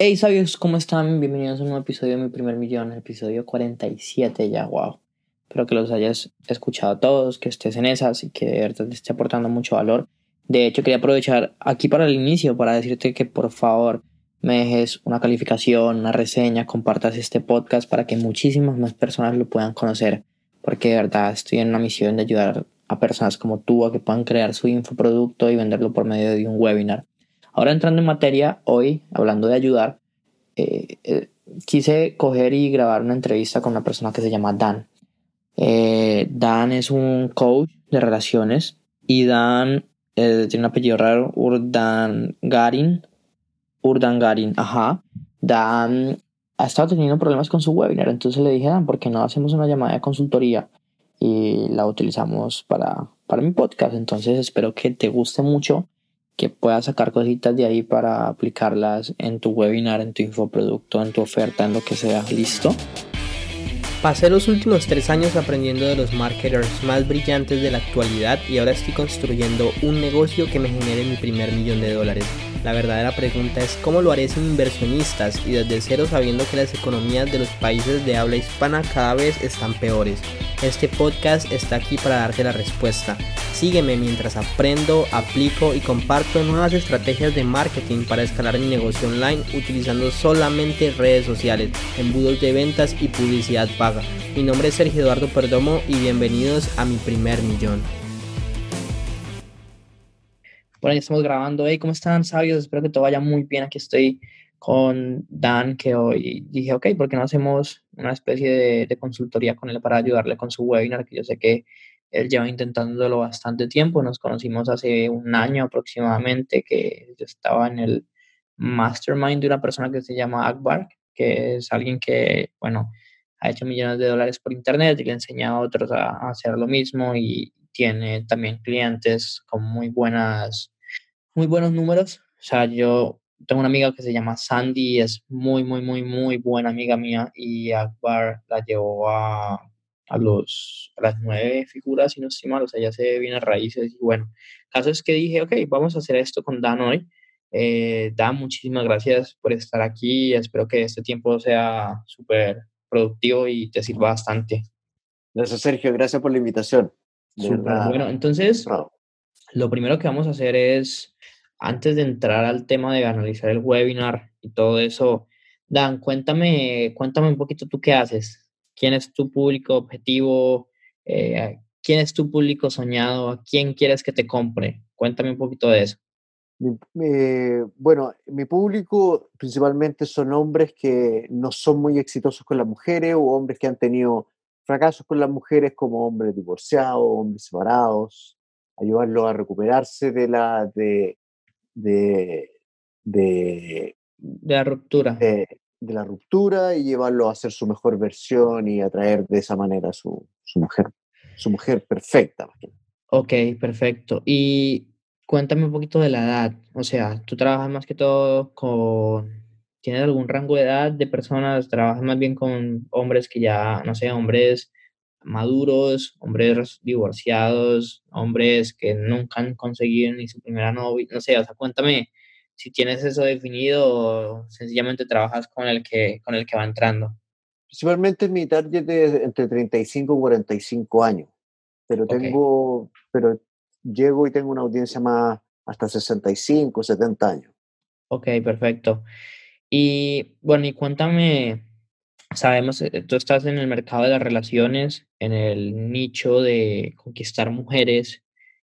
Hey sabios, ¿cómo están? Bienvenidos a un nuevo episodio de Mi Primer Millón, episodio 47 ya, wow. Espero que los hayas escuchado todos, que estés en esas y que de verdad te esté aportando mucho valor. De hecho, quería aprovechar aquí para el inicio para decirte que por favor me dejes una calificación, una reseña, compartas este podcast para que muchísimas más personas lo puedan conocer, porque de verdad estoy en una misión de ayudar a personas como tú a que puedan crear su infoproducto y venderlo por medio de un webinar. Ahora entrando en materia, hoy, hablando de ayudar, eh, eh, quise coger y grabar una entrevista con una persona que se llama Dan. Eh, Dan es un coach de relaciones y Dan tiene un apellido raro, Urdan Garin. Urdan Garin, ajá. Dan ha estado teniendo problemas con su webinar, entonces le dije, Dan, ¿por qué no hacemos una llamada de consultoría? Y la utilizamos para, para mi podcast. Entonces espero que te guste mucho que puedas sacar cositas de ahí para aplicarlas en tu webinar, en tu infoproducto, en tu oferta, en lo que sea. ¿Listo? Pasé los últimos tres años aprendiendo de los marketers más brillantes de la actualidad y ahora estoy construyendo un negocio que me genere mi primer millón de dólares. La verdadera pregunta es cómo lo haré sin inversionistas y desde cero sabiendo que las economías de los países de habla hispana cada vez están peores. Este podcast está aquí para darte la respuesta. Sígueme mientras aprendo, aplico y comparto nuevas estrategias de marketing para escalar mi negocio online utilizando solamente redes sociales, embudos de ventas y publicidad paga. Mi nombre es Sergio Eduardo Perdomo y bienvenidos a mi primer millón. Bueno, ya estamos grabando. Hey, ¿cómo están, sabios? Espero que todo vaya muy bien. Aquí estoy con Dan, que hoy dije, ok, ¿por qué no hacemos una especie de, consultoría con él para ayudarle con su webinar? Que yo sé que él lleva intentándolo bastante tiempo. Nos conocimos hace un año aproximadamente, que yo estaba en el mastermind de una persona que se llama Akbar, que es alguien que, bueno, ha hecho millones de dólares por internet y le enseña a otros a hacer lo mismo y tiene también clientes con muy buenas, muy buenos números. O sea, yo tengo una amiga que se llama Sandy, es muy, muy, muy, muy buena amiga mía y Akbar la llevó a, a, los, a las nueve figuras, y no estoy mal, o sea, ya se viene a raíces y bueno, caso es que dije, ok, vamos a hacer esto con Dan hoy. Eh, Dan, muchísimas gracias por estar aquí, espero que este tiempo sea súper productivo y te sirva bastante. Gracias, Sergio, gracias por la invitación. Bueno, entonces, lo primero que vamos a hacer es, antes de entrar al tema de analizar el webinar y todo eso, Dan, cuéntame, cuéntame un poquito tú qué haces. ¿Quién es tu público objetivo? Eh, ¿Quién es tu público soñado? ¿A quién quieres que te compre? Cuéntame un poquito de eso. bueno, mi público principalmente son hombres que no son muy exitosos con las mujeres o hombres que han tenido fracasos con las mujeres como hombres divorciados, hombres separados, ayudarlos a recuperarse de la, de, de, de, la ruptura. De, la ruptura y llevarlo a ser su mejor versión y atraer de esa manera a su, su mujer, su mujer perfecta. Ok, perfecto. Y cuéntame un poquito de la edad. O sea, tú trabajas más que todo con ¿Tienes algún rango de edad de personas? ¿Trabajas más bien con hombres que ya, no sé, hombres maduros, hombres divorciados, hombres que nunca han conseguido ni su primera novia? No sé, o sea, cuéntame si tienes eso definido o sencillamente trabajas con el que, con el que va entrando. Principalmente mi target es entre 35 y 45 años, pero tengo, pero llego y tengo una audiencia más hasta 65, 70 años. Ok, perfecto. Y bueno, y cuéntame, sabemos, eh, tú estás en el mercado de las relaciones, en el nicho de conquistar mujeres.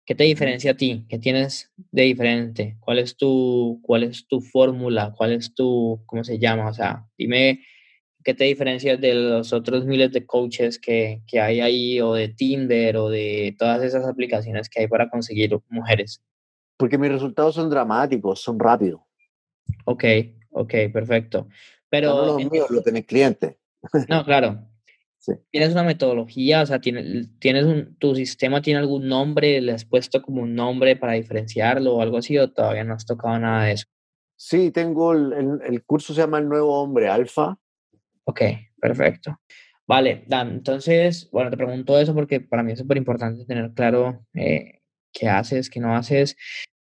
¿Qué te diferencia a ti? ¿Qué tienes de diferente? ¿Cuál es tu, cuál es tu fórmula? ¿Cuál es tu, cómo se llama? O sea, dime qué te diferencia de los otros miles de coaches que, que hay ahí, o de Tinder, o de todas esas aplicaciones que hay para conseguir mujeres. Porque mis resultados son dramáticos, son rápidos. Ok, Ok, perfecto. Pero... No, los míos, lo tenés cliente. No, claro. ¿Tienes una metodología? O sea, ¿tienes, tienes un, tu sistema tiene algún nombre? ¿Le has puesto como un nombre para diferenciarlo o algo así? ¿O todavía no has tocado nada de eso? Sí, tengo el, el, curso se llama El Nuevo Hombre Alfa. Ok, perfecto. Vale, Dan, entonces, bueno, te pregunto eso porque para mí es súper importante tener claro eh, qué haces, qué no haces.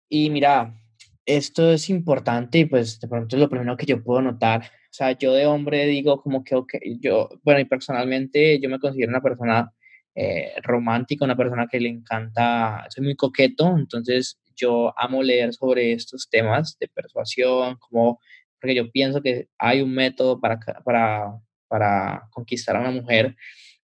Y mira, esto es importante y pues de pronto es lo primero que yo puedo notar. O sea, yo de hombre digo como que, ok, yo, bueno, y personalmente yo me considero una persona eh, romántica, una persona que le encanta, soy muy coqueto, entonces yo amo leer sobre estos temas de persuasión, como, porque yo pienso que hay un método para, para, para conquistar a una mujer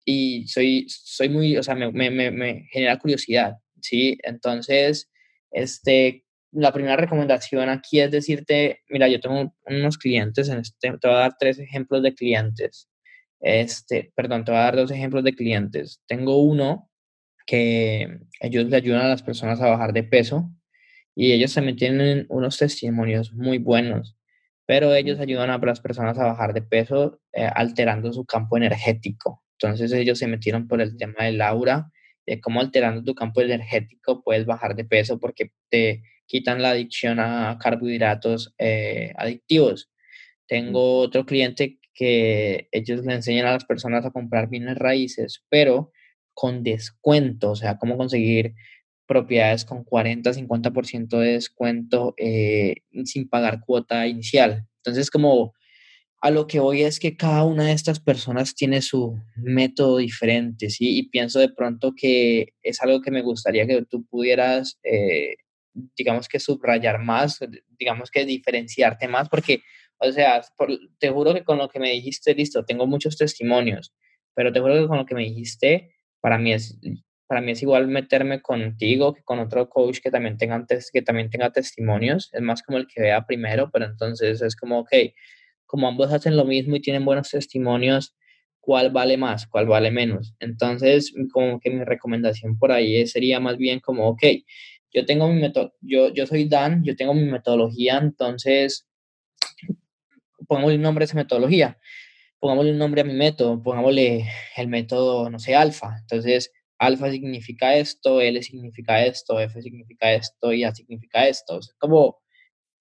y soy, soy muy, o sea, me, me, me genera curiosidad, ¿sí? Entonces, este, la primera recomendación aquí es decirte, mira, yo tengo unos clientes, en este, te voy a dar tres ejemplos de clientes. Este, perdón, te voy a dar dos ejemplos de clientes. Tengo uno que ellos le ayudan a las personas a bajar de peso y ellos también tienen unos testimonios muy buenos, pero ellos ayudan a las personas a bajar de peso eh, alterando su campo energético. Entonces ellos se metieron por el tema del aura, de cómo alterando tu campo energético puedes bajar de peso porque te quitan la adicción a carbohidratos eh, adictivos. Tengo otro cliente que ellos le enseñan a las personas a comprar bienes raíces, pero con descuento, o sea, cómo conseguir propiedades con 40, 50% de descuento eh, sin pagar cuota inicial. Entonces, como a lo que voy es que cada una de estas personas tiene su método diferente, ¿sí? Y pienso de pronto que es algo que me gustaría que tú pudieras eh, digamos que subrayar más, digamos que diferenciarte más, porque, o sea, te juro que con lo que me dijiste, listo, tengo muchos testimonios, pero te juro que con lo que me dijiste, para mí es, para mí es igual meterme contigo que con otro coach que también tenga, que también tenga testimonios, es más como el que vea primero, pero entonces es como, ok, como ambos hacen lo mismo y tienen buenos testimonios, ¿cuál vale más? ¿Cuál vale menos? Entonces, como que mi recomendación por ahí sería más bien como, ok, yo tengo mi método, yo, yo soy Dan, yo tengo mi metodología, entonces pongámosle un nombre a esa metodología, pongámosle un nombre a mi método, pongámosle el método, no sé, alfa. Entonces, alfa significa esto, L significa esto, F significa esto y A significa esto. como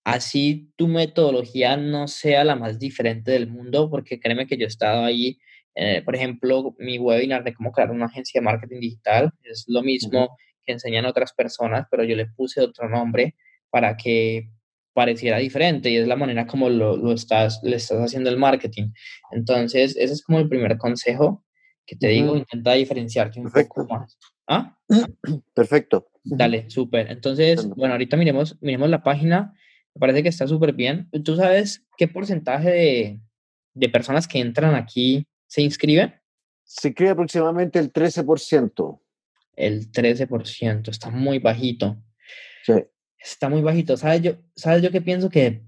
así tu metodología no sea la más diferente del mundo, porque créeme que yo he estado ahí, eh, por ejemplo, mi webinar de cómo crear una agencia de marketing digital, es lo mismo que enseñan otras personas, pero yo le puse otro nombre para que pareciera diferente y es la manera como lo, lo, estás, le estás haciendo el marketing. Entonces, ese es como el primer consejo que te digo, intenta diferenciarte un poco más. ¿Ah? Perfecto. Dale, súper. Entonces, bueno, ahorita miremos, miremos la página, me parece que está súper bien. ¿Tú sabes qué porcentaje de, de personas que entran aquí se inscriben? Se inscribe aproximadamente el 13% el 13%, está muy bajito. Sí. Está muy bajito. ¿Sabes yo, ¿sabes yo qué pienso? Que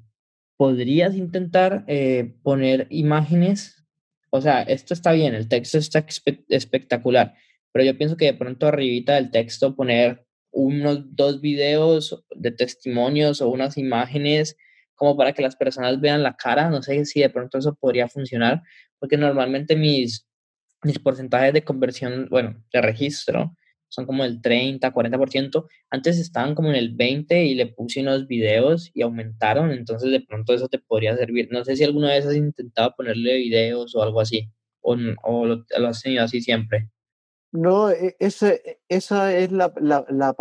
podrías intentar eh, poner imágenes, o sea, esto está bien, el texto está espectacular, pero yo pienso que de pronto arribita del texto poner unos dos videos de testimonios o unas imágenes como para que las personas vean la cara, no sé si de pronto eso podría funcionar, porque normalmente mis, mis porcentajes de conversión, bueno, de registro, son como el 30, 40%. Antes estaban como en el 20 y le puse unos videos y aumentaron, entonces de pronto eso te podría servir. No sé si alguna vez has intentado ponerle videos o algo así, o, o lo, has tenido así siempre. No, e, esa, esa es la, la, la,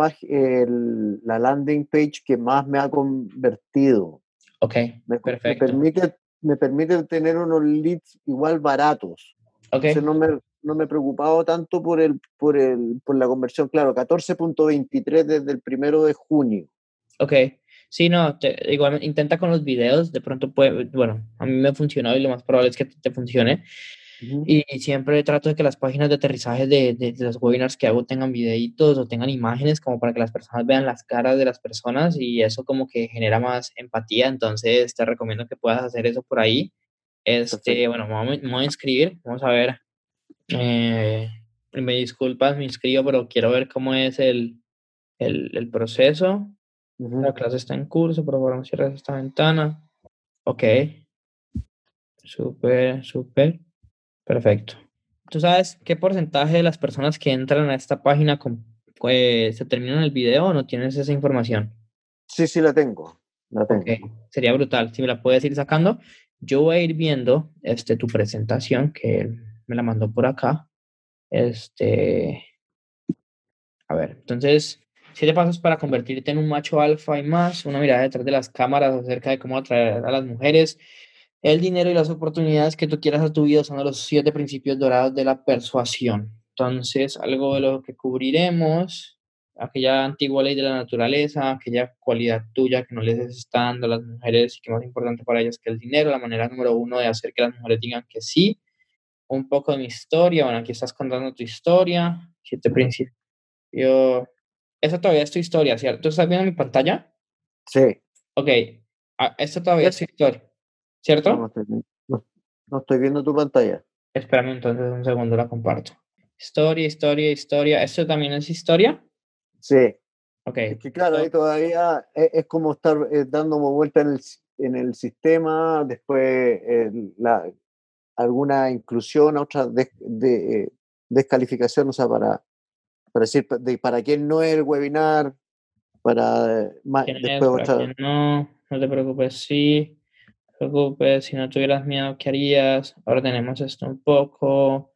la landing page que más me ha convertido. Ok, me, perfecto. Me permite, me permite tener unos leads igual baratos. Ok. no me, no me he preocupado tanto por, el, por, el, por la conversión, claro, 14.23 desde el primero de junio. Ok, sí, no, igual intenta con los videos, de pronto puede, bueno, a mí me ha funcionado y lo más probable es que te funcione. y, siempre trato de que las páginas de aterrizaje de, de, los webinars que hago tengan videitos o tengan imágenes como para que las personas vean las caras de las personas y eso como que genera más empatía, entonces te recomiendo que puedas hacer eso por ahí. Este, bueno, me voy a inscribir, vamos a ver eh, me disculpas, me inscribo, pero quiero ver cómo es el, el, el proceso. La clase está en curso, por favor, no cierres esta ventana. Ok. Súper, súper. Perfecto. ¿Tú sabes qué porcentaje de las personas que entran a esta página con, pues, se terminan el video o no tienes esa información? Sí, sí, la tengo. La tengo. Okay. Sería brutal. Si me la puedes ir sacando, yo voy a ir viendo este, tu presentación, que me la mandó por acá. Este, a ver, entonces, Siete pasos para convertirte en un macho alfa y más. Una mirada detrás de las cámaras acerca de cómo atraer a las mujeres. El dinero y las oportunidades que tú quieras a tu vida son los siete principios dorados de la persuasión. Entonces, algo de lo que cubriremos, aquella antigua ley de la naturaleza, aquella cualidad tuya que no les está dando a las mujeres y que más importante para ellas que el dinero, la manera número uno de hacer que las mujeres digan que sí. Un poco de mi historia, bueno, aquí estás contando tu historia, siete principios. Yo, esa todavía es tu historia, ¿cierto? ¿Estás viendo mi pantalla? Sí. Ok, ah, esta todavía es tu historia, ¿cierto? No, estoy, no- no estoy viendo tu pantalla. Espérame entonces un segundo, la comparto. Historia, historia, historia. ¿Esto también es historia? Sí. Ok. Es que claro, ahí todavía es, es como estar eh, dando vuelta en el, en el sistema, después eh, la, alguna inclusión, otra des- de, eh, descalificación, o sea, para, para decir de, para quién no es el webinar, para eh, ma- ¿Quién es? después ¿Para otra. no? No te preocupes, sí. No te preocupes, si no tuvieras miedo, ¿qué harías? Ahora tenemos esto un poco.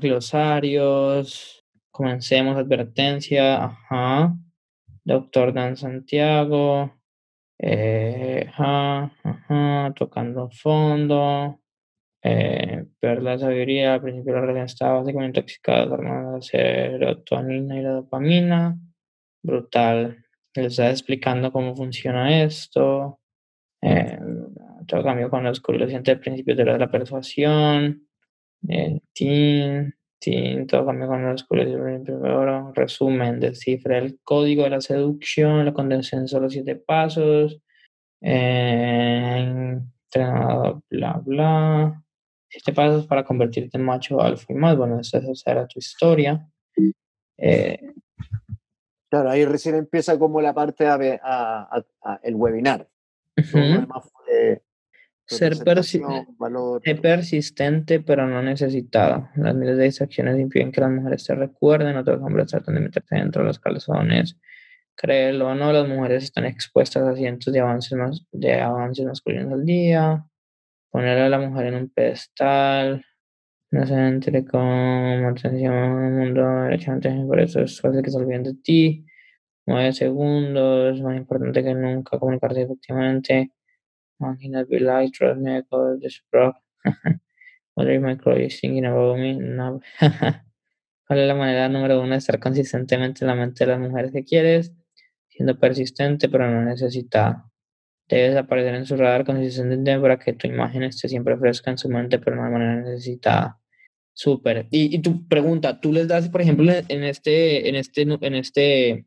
Glosarios. Comencemos, advertencia. Ajá. Doctor Dan Santiago. Eh, ajá, tocando fondo. Eh, perla de sabiduría, al principio la relación estaba básicamente intoxicada, de hormonas de serotonina y la dopamina. Brutal. Les está explicando cómo funciona esto. Eh, todo cambio cuando descubrí los siguientes principios de la, de la persuasión. Eh, cambio descubrí los oro. Resumen, descifra el código de la seducción, lo condensé en solo siete pasos. Eh, entrenado, bla, bla. Siete pasos para convertirte en macho alfa y más. Bueno, esa, esa era tu historia. Eh, Claro, ahí recién empieza como la parte a, ve- a- a- a- el webinar. Ser persi- valor. Persistente, pero no necesitado. Las miles de distracciones impiden que las mujeres te recuerden, otros hombres tratan de meterte dentro de los calzones. Créelo o no, las mujeres están expuestas a cientos de avances, más, de avances masculinos al día. Poner a la mujer en un pedestal. No se entre con atención al mundo derechamente, por eso es fácil que se olviden de ti. Nueve segundos, más importante que nunca comunicarse efectivamente. Man cannot be like, trust me, I call this. What is my crow is thinking about me? No. ¿Cuál es la manera número uno de estar consistentemente en la mente de las mujeres que quieres? Siendo persistente, pero no necesitada. Debes aparecer en su radar consistentemente para que tu imagen esté siempre fresca en su mente, pero no de manera necesitada. Súper. Y, y tu pregunta, tú les das, por ejemplo, en este, en este, en este, en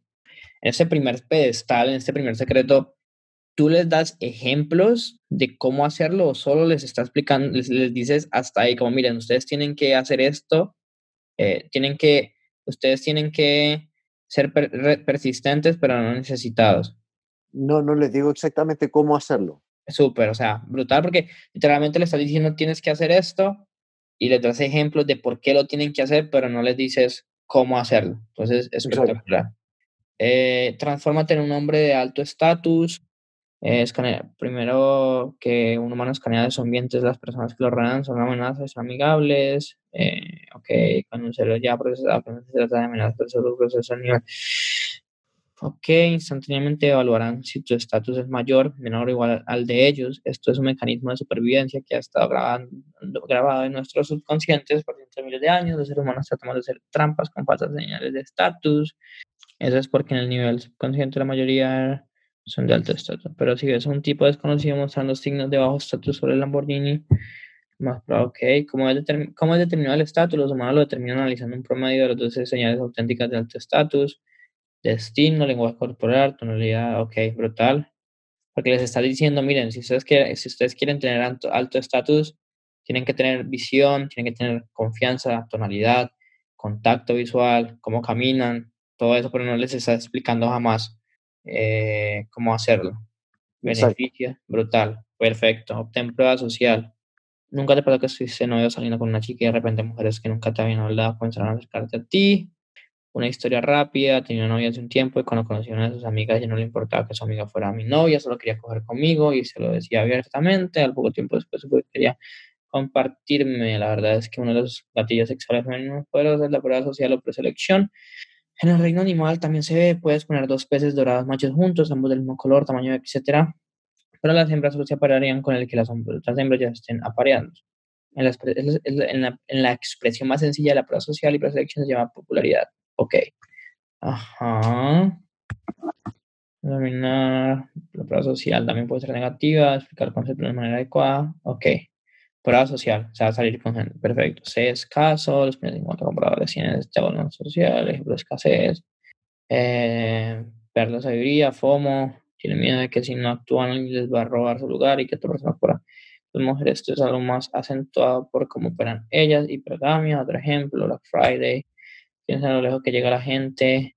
este primer pedestal, en este primer secreto, tú les das ejemplos de cómo hacerlo o solo les estás explicando, les, les dices hasta ahí, como miren, ustedes tienen que hacer esto, eh, tienen que, ustedes tienen que ser per- persistentes, pero no necesitados. No, no les digo exactamente cómo hacerlo. Súper, o sea, brutal, porque literalmente le estás diciendo tienes que hacer esto y les das ejemplos de por qué lo tienen que hacer, pero no les dices cómo hacerlo. Entonces, es espectacular. Eh, transfórmate en un hombre de alto estatus. Eh, primero que un humano escanea sus ambientes, las personas que lo rodean son amenazas, amigables. Eh, ok, con un cerebro ya procesado, que no se trata de amenazas, pero solo proceso a nivel. Ok, instantáneamente evaluarán si tu estatus es mayor, menor o igual al de ellos. Esto es un mecanismo de supervivencia que ha estado grabando, grabado en nuestros subconscientes por cientos de miles de años. Los seres humanos tratamos de hacer trampas con falsas señales de estatus. Eso es porque en el nivel subconsciente la mayoría son de alto estatus. Pero si ves un tipo desconocido mostrando signos de bajo estatus sobre el Lamborghini, más probable, ok. ¿Cómo es, ¿Cómo es determinado el estatus? Los humanos lo determinan analizando un promedio de las 12 señales auténticas de alto estatus destino, lenguaje corporal, tonalidad, ok, brutal. Porque les está diciendo, miren, si ustedes quieren, si ustedes quieren tener alto estatus, tienen que tener visión, tienen que tener confianza, tonalidad, contacto visual, cómo caminan, todo eso, pero no les está explicando jamás eh, cómo hacerlo. Exacto. Beneficia, brutal, perfecto. Obtén prueba social. Nunca te pasó que estuviste novio saliendo con una chica y de repente mujeres que nunca te habían hablado comenzaron a acercarte a ti. Una historia rápida, tenía novia hace un tiempo y cuando conocieron a sus amigas ya no le importaba que su amiga fuera mi novia, solo quería coger conmigo y se lo decía abiertamente. Al poco tiempo después que quería compartirme. La verdad es que uno de los gatillos sexuales femeninos poderosos es la prueba social o preselección. En el reino animal también se ve, puedes poner dos peces dorados machos juntos, ambos del mismo color, tamaño, etc. Pero las hembras solo se aparearían con el que las otras hembras ya estén apareando. En la, expresión más sencilla de la prueba social y preselección se llama popularidad. Ok. Ajá. Dominar la prueba social también puede ser negativa, explicar el concepto de manera adecuada. Ok. Prueba social, o sea, salir con gente. Perfecto. C escaso, los primeros 50 compradores tienen ejemplo social, ejemplo de escasez. Eh, perder sabiduría, FOMO, tiene miedo de que si no actúan les va a robar su lugar y que otra persona fuera. Las mujeres esto es algo más acentuado por cómo operan ellas. Hipergamia, otro ejemplo, Black Friday. Piensa lo lejos que llega la gente.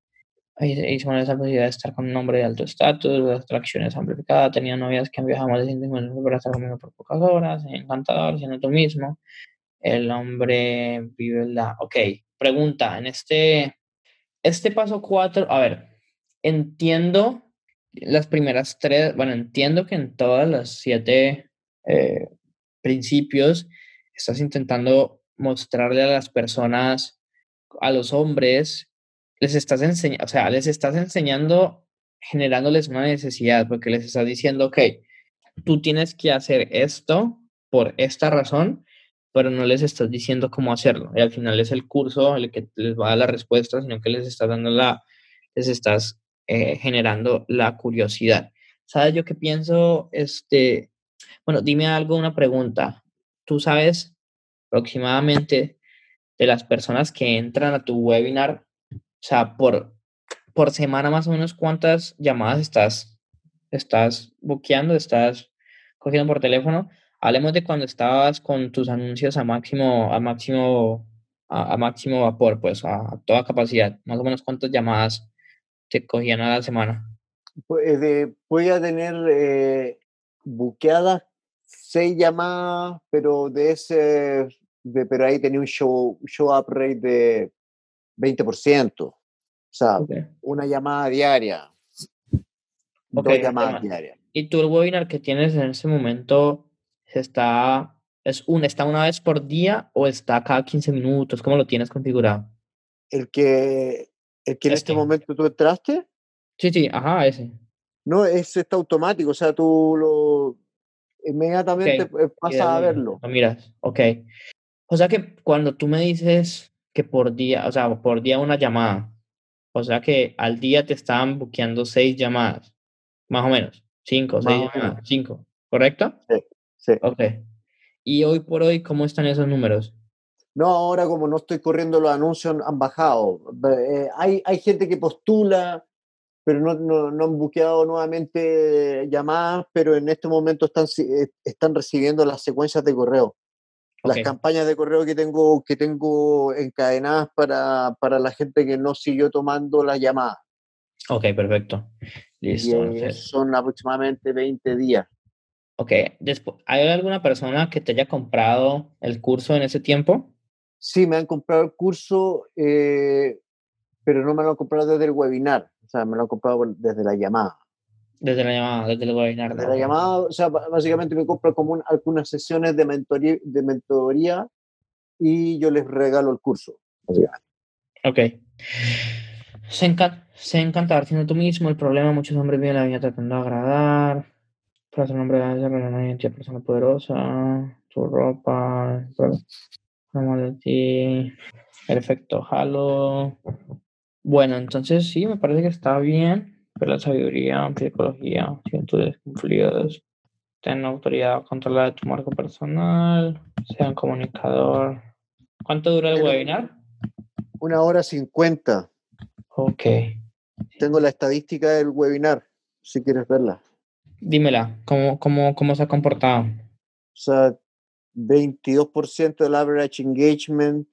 Y son esa posibilidad de estar con un hombre de alto estatus, las atracciones amplificadas. Tenía novias que han viajado más de 150 para estar conmigo por pocas horas. Encantador, siendo tú mismo. El hombre vive la. Ok, pregunta. En este, este paso 4, a ver, entiendo las primeras tres. Bueno, entiendo que en todas las siete eh, principios estás intentando mostrarle a las personas, a los hombres, les estás enseñando, o sea, les estás enseñando generándoles una necesidad, porque les estás diciendo, ok, tú tienes que hacer esto por esta razón, pero no les estás diciendo cómo hacerlo. Y al final es el curso el que les va a dar la respuesta, sino que les estás dando la, les estás eh, generando la curiosidad. ¿Sabes yo qué pienso? Este, bueno, dime algo, una pregunta. ¿Tú sabes aproximadamente de las personas que entran a tu webinar, o sea, por, por semana más o menos, ¿cuántas llamadas estás, estás buqueando, estás cogiendo por teléfono? Hablemos de cuando estabas con tus anuncios a máximo, a máximo, a, máximo vapor, pues a, toda capacidad. Más o menos cuántas llamadas te cogían a la semana. Pues de, voy a tener eh, buqueadas seis llamadas, pero de ese, de, pero ahí tenía un show, show up rate de 20%. Una llamada diaria. Dos llamadas diarias. ¿Y tú el webinar que tienes en ese momento está, es un, está una vez por día o está cada 15 minutos? ¿Cómo lo tienes configurado? El que, el que en este momento tú entraste. Sí, sí, ajá, ese. No, ese está automático, o sea, tú lo inmediatamente pasas a verlo. Lo miras, ok. O sea que cuando tú me dices que por día, o sea, por día una llamada. O sea que al día te estaban buqueando seis llamadas, más o menos. Cinco, seis llamadas, cinco, ¿correcto? Sí, sí. Ok. ¿Y hoy por hoy cómo están esos números? No, ahora como no estoy corriendo los anuncios han bajado. Eh, hay, hay gente que postula, pero no, no, no, han buqueado nuevamente llamadas, pero en este momento están, eh, están recibiendo las secuencias de correo. Las campañas de correo que tengo, que tengo encadenadas para, para la gente que no siguió tomando la llamada. Ok, perfecto. Listo. Eh, son aproximadamente 20 días. Ok, Después, ¿hay alguna persona que te haya comprado el curso en ese tiempo? Sí, me han comprado el curso, eh, pero no me lo han comprado desde el webinar, o sea, me lo han comprado desde la llamada. Desde la llamada, desde el webinar. Desde la llamada, o sea, básicamente me compro como algunas sesiones de mentoría, de mentoría y yo les regalo el curso, Ok. Se, encanta, se encanta siendo tú mismo. El problema, muchos hombres viven la vida tratando de agradar. Un hombre de una identidad persona poderosa. Tu ropa. Vamos de ti. Perfecto, halo. Bueno, entonces sí, me parece que está bien la sabiduría, psicología, cientos conflictos, ten autoridad, controlar tu marco personal, sea un comunicador. ¿Cuánto dura el webinar? Una hora cincuenta. Ok. Tengo la estadística del webinar, si quieres verla. Dímela, ¿cómo, cómo, cómo se ha comportado? O sea, 22% del average engagement,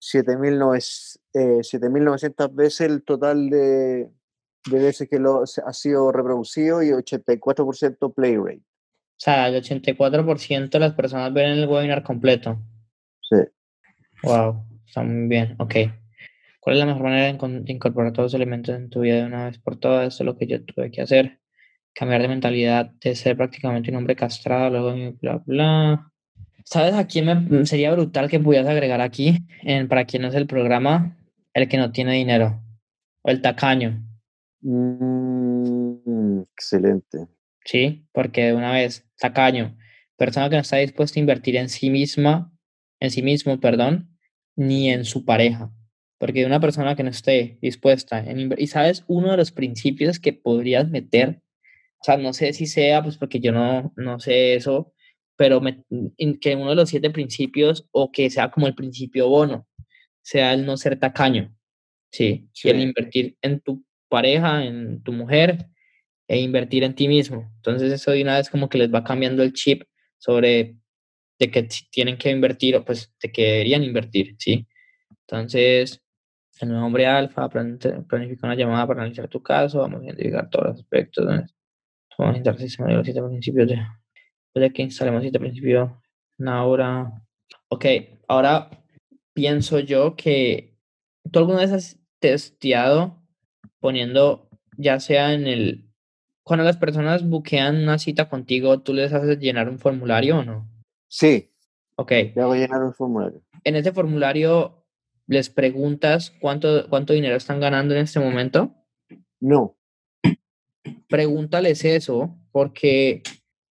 7.900 eh, veces el total de, de veces que lo, ha sido reproducido y 84% play rate. O sea, el 84% de las personas ven el webinar completo. Sí. Wow, está muy bien. Ok. ¿Cuál es la mejor manera de incorporar todos los elementos en tu vida de una vez por todas? Eso es lo que yo tuve que hacer. Cambiar de mentalidad de ser prácticamente un hombre castrado, luego bla, bla. ¿Sabes a quién me, sería brutal que pudieras agregar aquí, en, para quien no es el programa? El que no tiene dinero. o el tacaño. Mm, excelente. Sí, porque una vez, tacaño, persona que no está dispuesta a invertir en sí misma, en sí mismo, perdón, ni en su pareja. Porque una persona que no esté dispuesta en y sabes, uno de los principios que podrías meter, o sea, no sé si sea, pues porque yo no, no sé eso, pero que uno de los siete principios, o que sea como el principio bono, sea el no ser tacaño, ¿sí? sí. el invertir en tu pareja, en tu mujer, e invertir en ti mismo. Entonces eso de una vez como que les va cambiando el chip sobre de que tienen que invertir o pues de que deberían invertir, ¿sí? Entonces, el nuevo hombre alfa planifica una llamada para analizar tu caso, vamos a identificar todos los aspectos, vamos a intentar si los siete principios de, de que instalemos siete principios, una hora. Ok, ahora pienso yo que tú alguna vez has testeado poniendo, ya sea en el cuando las personas buquean una cita contigo, ¿tú les haces llenar un formulario o no? Sí. Ok. Le hago llenar un formulario. En ese formulario les preguntas cuánto, cuánto dinero están ganando en este momento. No. Pregúntales eso, porque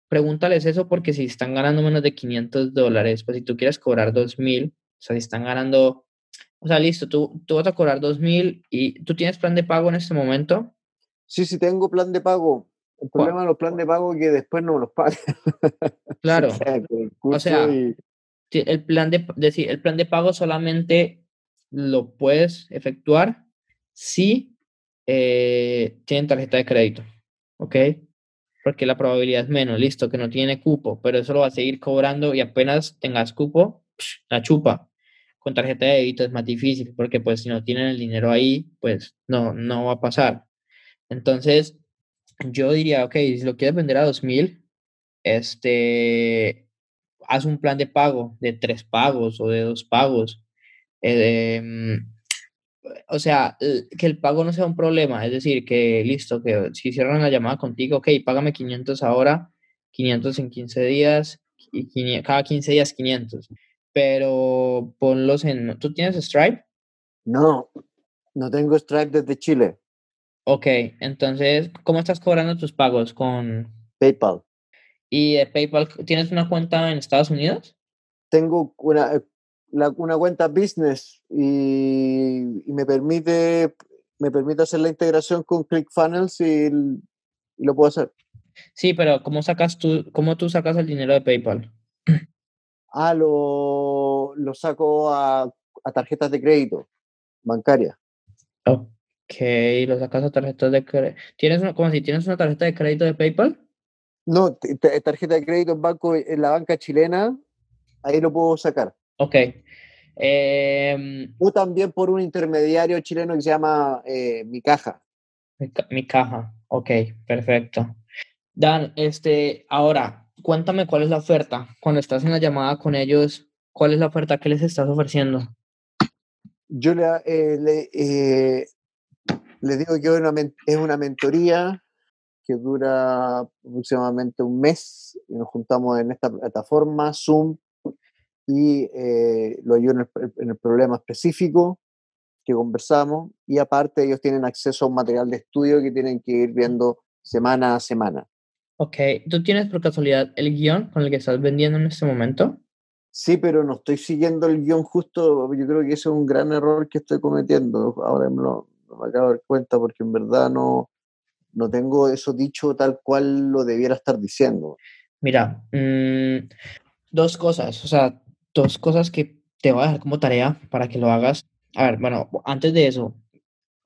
pregúntales eso porque si están ganando menos de 500 dólares, pues si tú quieres cobrar 2000, o sea, si están ganando, o sea, listo, tú, tú vas a cobrar 2000 y tú tienes plan de pago en este momento. Sí, sí, tengo plan de pago. El problema de los planes de pago es que después no los pagan. Claro. o sea, el, plan de, decir, el plan de pago solamente lo puedes efectuar si eh, tienen tarjeta de crédito. ¿Ok? Porque la probabilidad es menos. Listo, que no tiene cupo, pero eso lo va a seguir cobrando y apenas tengas cupo, la chupa. Con tarjeta de débito es más difícil porque pues si no tienen el dinero ahí, pues no, no va a pasar. Entonces, yo diría, ok, si lo quieres vender a 2000, este, haz un plan de pago de tres pagos o de dos pagos. Eh, o sea, que el pago no sea un problema, es decir, que listo, que si cierran la llamada contigo, ok, págame 500 ahora, 500 en 15 días, y cada 15 días 500, pero ponlos en... ¿Tú tienes Stripe? No, no tengo Stripe desde Chile. Ok, entonces, ¿cómo estás cobrando tus pagos con PayPal? ¿Y de PayPal tienes una cuenta en Estados Unidos? Tengo una, eh, una cuenta business y, me permite me permite hacer la integración con ClickFunnels y, y, lo puedo hacer. Sí, pero ¿cómo sacas tú, cómo tú sacas el dinero de PayPal? Ah, lo, lo saco a, a tarjetas de crédito bancaria. Oh. Ok, lo sacas a tarjetas de crédito. ¿Tienes una, como si tienes una tarjeta de crédito de PayPal? No, tarjeta de crédito en banco en la banca chilena, ahí lo puedo sacar. Ok. Eh, o también por un intermediario chileno que se llama eh, Mi Caja. Mi, mi, Caja, ok, perfecto. Dan, este, ahora, cuéntame cuál es la oferta. Cuando estás en la llamada con ellos, ¿cuál es la oferta que les estás ofreciendo? Yo le, eh, le eh, digo que es una mentoría que dura aproximadamente un mes y nos juntamos en esta plataforma Zoom y eh, lo ayudo en el, problema específico que conversamos y aparte ellos tienen acceso a un material de estudio que tienen que ir viendo semana a semana. Ok, ¿tú tienes por casualidad el guion con el que estás vendiendo en este momento? Sí, pero no estoy siguiendo el guion justo, yo creo que ese es un gran error que estoy cometiendo. Ahora me lo, me acabo de dar cuenta porque en verdad no, no tengo eso dicho tal cual lo debiera estar diciendo. Mira, mm, dos cosas, o sea, dos cosas que te voy a dejar como tarea para que lo hagas. A ver, bueno, antes de eso,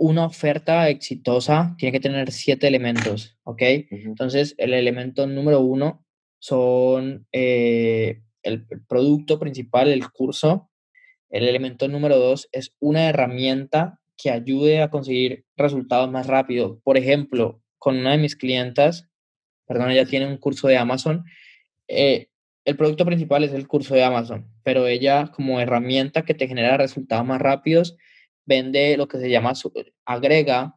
una oferta exitosa tiene que tener siete elementos, ¿ok? Entonces, el elemento número uno son eh, el producto principal, el curso. El elemento número dos es una herramienta que ayude a conseguir resultados más rápido. Por ejemplo, con una de mis clientas, perdón, ella tiene un curso de Amazon. Eh, el producto principal es el curso de Amazon, pero ella como herramienta que te genera resultados más rápidos, vende lo que se llama, agrega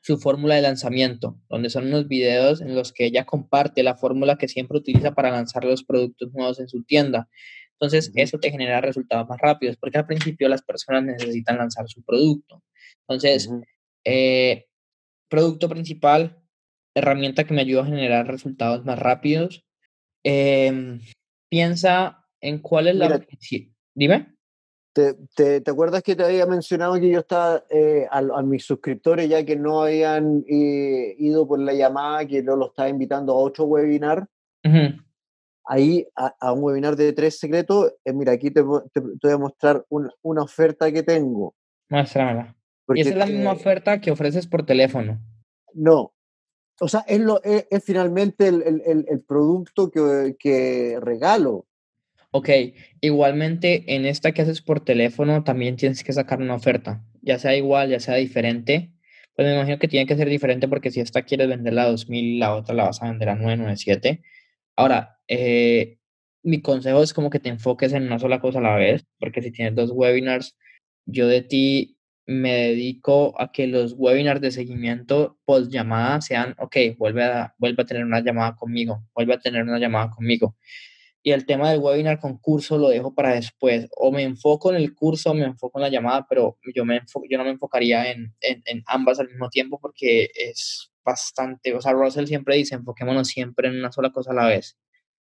su fórmula de lanzamiento, donde son unos videos en los que ella comparte la fórmula que siempre utiliza para lanzar los productos nuevos en su tienda. Entonces, eso te genera resultados más rápidos, porque al principio las personas necesitan lanzar su producto. Entonces, Eh, producto principal, herramienta que me ayuda a generar resultados más rápidos. Em, piensa en cuál es la... Dime. ¿Te, te, te acuerdas que te había mencionado que yo estaba eh, a, mis suscriptores ya que no habían eh, ido por la llamada, que no lo estaba invitando a otro webinar? Ahí a, un webinar de tres secretos, eh, mira, aquí te, te, voy a mostrar una, una oferta que tengo. Muéstramela. y esa es la misma oferta que ofreces por teléfono. No, o sea, es, lo, es, finalmente el, el, el, producto que, que regalo. Ok, igualmente en esta que haces por teléfono también tienes que sacar una oferta, ya sea igual, ya sea diferente. Pues me imagino que tiene que ser diferente porque si esta quieres venderla a 2000, la otra la vas a vender a 997. Ahora, eh, mi consejo es como que te enfoques en una sola cosa a la vez, porque si tienes dos webinars, yo de ti me dedico a que los webinars de seguimiento post llamada sean, ok, vuelve a, vuelve a tener una llamada conmigo, vuelve a tener una llamada conmigo. Y el tema del webinar con curso lo dejo para después. O me enfoco en el curso o me enfoco en la llamada, pero yo, me yo no me enfocaría en, en, ambas al mismo tiempo porque es bastante, o sea, Russell siempre dice, enfoquémonos siempre en una sola cosa a la vez.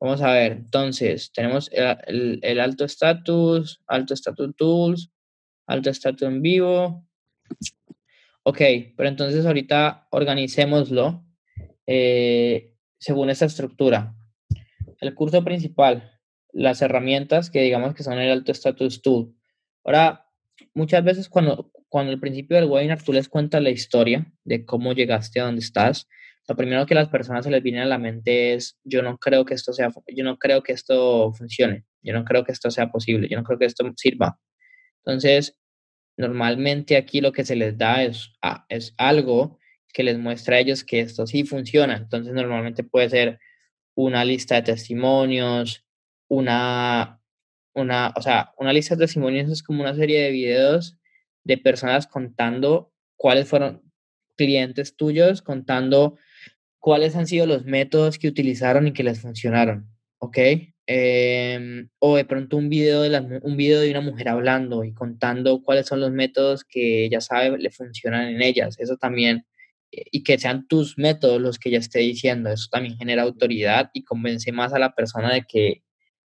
Vamos a ver, entonces, tenemos el, el, el alto estatus, alto estatus tools, alto estatus en vivo. Ok, pero entonces ahorita organicémoslo eh, según esta estructura. El curso principal, las herramientas que digamos que son el alto status tool. Ahora, muchas veces cuando, cuando al principio del webinar tú les cuentas la historia de cómo llegaste a donde estás, lo primero que a las personas se les viene a la mente es, yo no creo que esto sea, yo no creo que esto funcione, yo no creo que esto sea posible, yo no creo que esto sirva. Entonces, normalmente aquí lo que se les da es, ah, es algo que les muestra a ellos que esto sí funciona. Entonces, normalmente puede ser una lista de testimonios, una, una, o sea, una lista de testimonios es como una serie de videos de personas contando cuáles fueron clientes tuyos, contando cuáles han sido los métodos que utilizaron y que les funcionaron, ¿ok? Em, o de pronto un video, de un video de una mujer hablando y contando cuáles son los métodos que ella sabe le funcionan en ellas. Eso también, y que sean tus métodos los que ella esté diciendo, eso también genera autoridad y convence más a la persona de que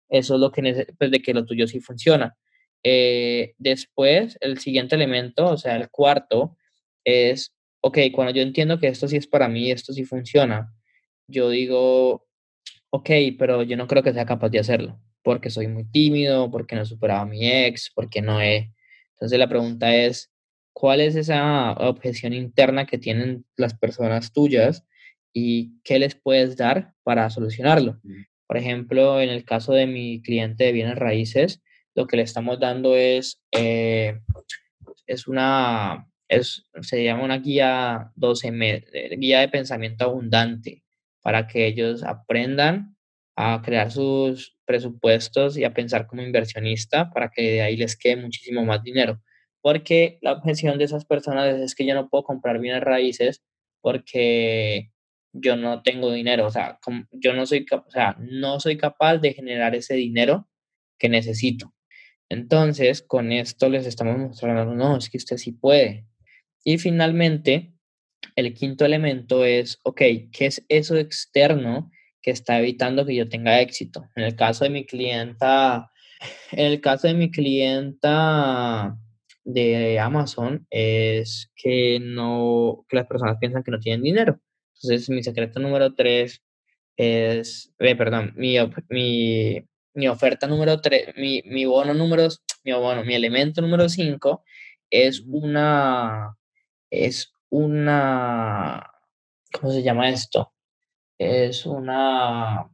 eso es lo que, pues de que lo tuyo sí funciona. Eh, después, el siguiente elemento, o sea, el cuarto, es, ok, cuando yo entiendo que esto sí es para mí, esto sí funciona, yo digo, ok, pero yo no creo que sea capaz de hacerlo, porque soy muy tímido, porque no he superado a mi ex, porque no he... Entonces la pregunta es, ¿cuál es esa objeción interna que tienen las personas tuyas y qué les puedes dar para solucionarlo? Por ejemplo, en el caso de mi cliente de bienes raíces, lo que le estamos dando es, eh, es una, es, se llama una guía 12, guía de pensamiento abundante para que ellos aprendan a crear sus presupuestos y a pensar como inversionista para que de ahí les quede muchísimo más dinero. Porque la objeción de esas personas es que yo no puedo comprar bienes raíces porque yo no tengo dinero, o sea, yo no soy, o no soy capaz de generar ese dinero que necesito. Entonces, con esto les estamos mostrando, no, es que usted sí puede. Y finalmente, el quinto elemento es, ok, ¿qué es eso externo que está evitando que yo tenga éxito? En el caso de mi clienta, en el caso de mi clienta de Amazon es que no, que las personas piensan que no tienen dinero. Entonces, mi secreto número tres es, eh, perdón, mi, mi, mi, oferta número tres, mi, mi bono número, mi bono, mi elemento número cinco es una, es una, ¿cómo se llama esto? Es una, ah,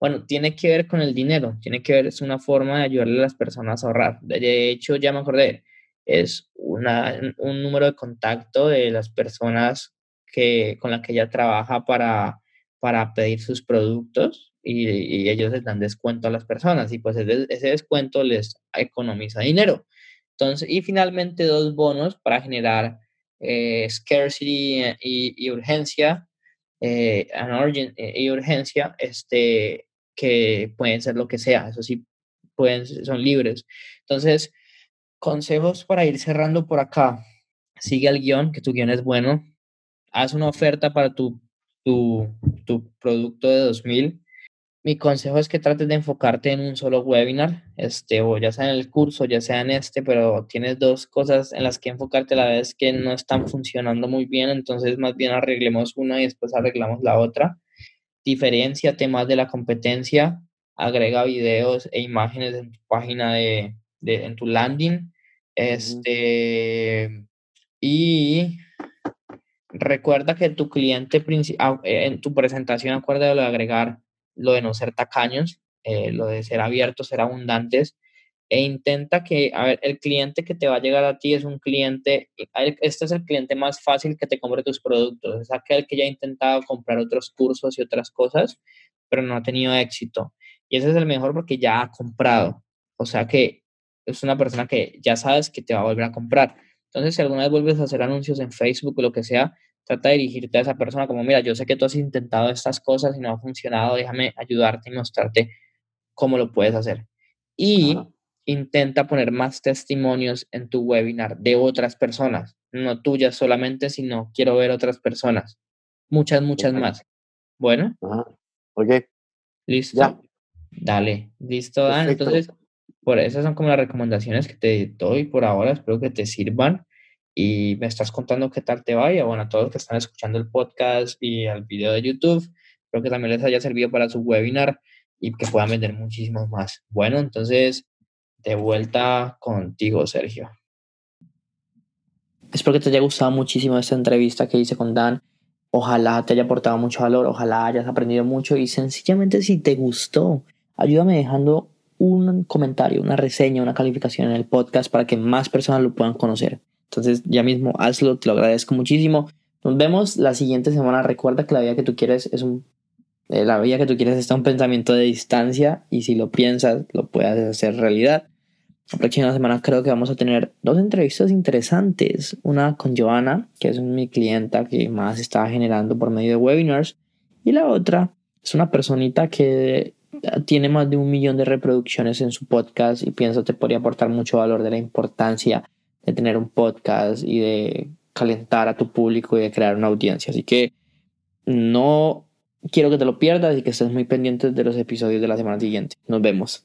bueno, tiene que ver con el dinero, tiene que ver, es una forma de ayudarle a las personas a ahorrar. De hecho, ya me acordé, es una, un número de contacto de las personas que, con las que ella trabaja para, para pedir sus productos y, ellos les dan descuento a las personas y pues ese, descuento les economiza dinero. Entonces, y finalmente dos bonos para generar eh, scarcity y, urgencia, eh, eh, y urgencia, este, que pueden ser lo que sea, eso sí, pueden, son libres. Entonces, consejos para ir cerrando por acá. sigue el guion, que tu guion es bueno, haz una oferta para tu, tu, tu producto de 2000 mi consejo es que trates de enfocarte en un solo webinar, este, o ya sea en el curso, ya sea en este, pero tienes dos cosas en las que enfocarte a la vez que no están funcionando muy bien, entonces más bien arreglemos una y después arreglamos la otra. Diferenciate más de la competencia, agrega videos e imágenes en tu página de, de en tu landing, este, y recuerda que tu cliente principal, ah, en tu presentación, acuérdate de agregar lo de no ser tacaños, eh, lo de ser abiertos, ser abundantes, e intenta que, a ver, el cliente que te va a llegar a ti es un cliente, este es el cliente más fácil que te compre tus productos, es aquel que ya ha intentado comprar otros cursos y otras cosas, pero no ha tenido éxito. Y ese es el mejor porque ya ha comprado, o sea que es una persona que ya sabes que te va a volver a comprar. Entonces, si alguna vez vuelves a hacer anuncios en Facebook o lo que sea, trata de dirigirte a esa persona como, mira, yo sé que tú has intentado estas cosas y no ha funcionado, déjame ayudarte y mostrarte cómo lo puedes hacer. Y intenta poner más testimonios en tu webinar de otras personas, no tuyas solamente, sino quiero ver otras personas, muchas, muchas más. Bueno. Ok. Listo. Ya. Dale, listo, Dan. Entonces, por esas son como las recomendaciones que te doy por ahora, espero que te sirvan y me estás contando qué tal te va. Y bueno, a todos los que están escuchando el podcast y el video de YouTube, espero que también les haya servido para su webinar y que puedan vender muchísimos más. Bueno, entonces, de vuelta contigo, Sergio. Espero que te haya gustado muchísimo esta entrevista que hice con Dan. Ojalá te haya aportado mucho valor, ojalá hayas aprendido mucho y sencillamente si te gustó, ayúdame dejando un comentario, una reseña, una calificación en el podcast para que más personas lo puedan conocer. Entonces ya mismo hazlo, te lo agradezco muchísimo. Nos vemos la siguiente semana. Recuerda que la vida que tú quieres es un... Eh, la vida que tú quieres está un pensamiento de distancia y si lo piensas lo puedes hacer realidad. La próxima semana creo que vamos a tener dos entrevistas interesantes. Una con Joana, que es mi clienta que más está generando por medio de webinars. Y la otra es una personita que tiene más de un millón de reproducciones en su podcast y pienso te podría aportar mucho valor de la importancia de tener un podcast y de calentar a tu público y de crear una audiencia. Así que no quiero que te lo pierdas y que estés muy pendiente de los episodios de la semana siguiente. Nos vemos.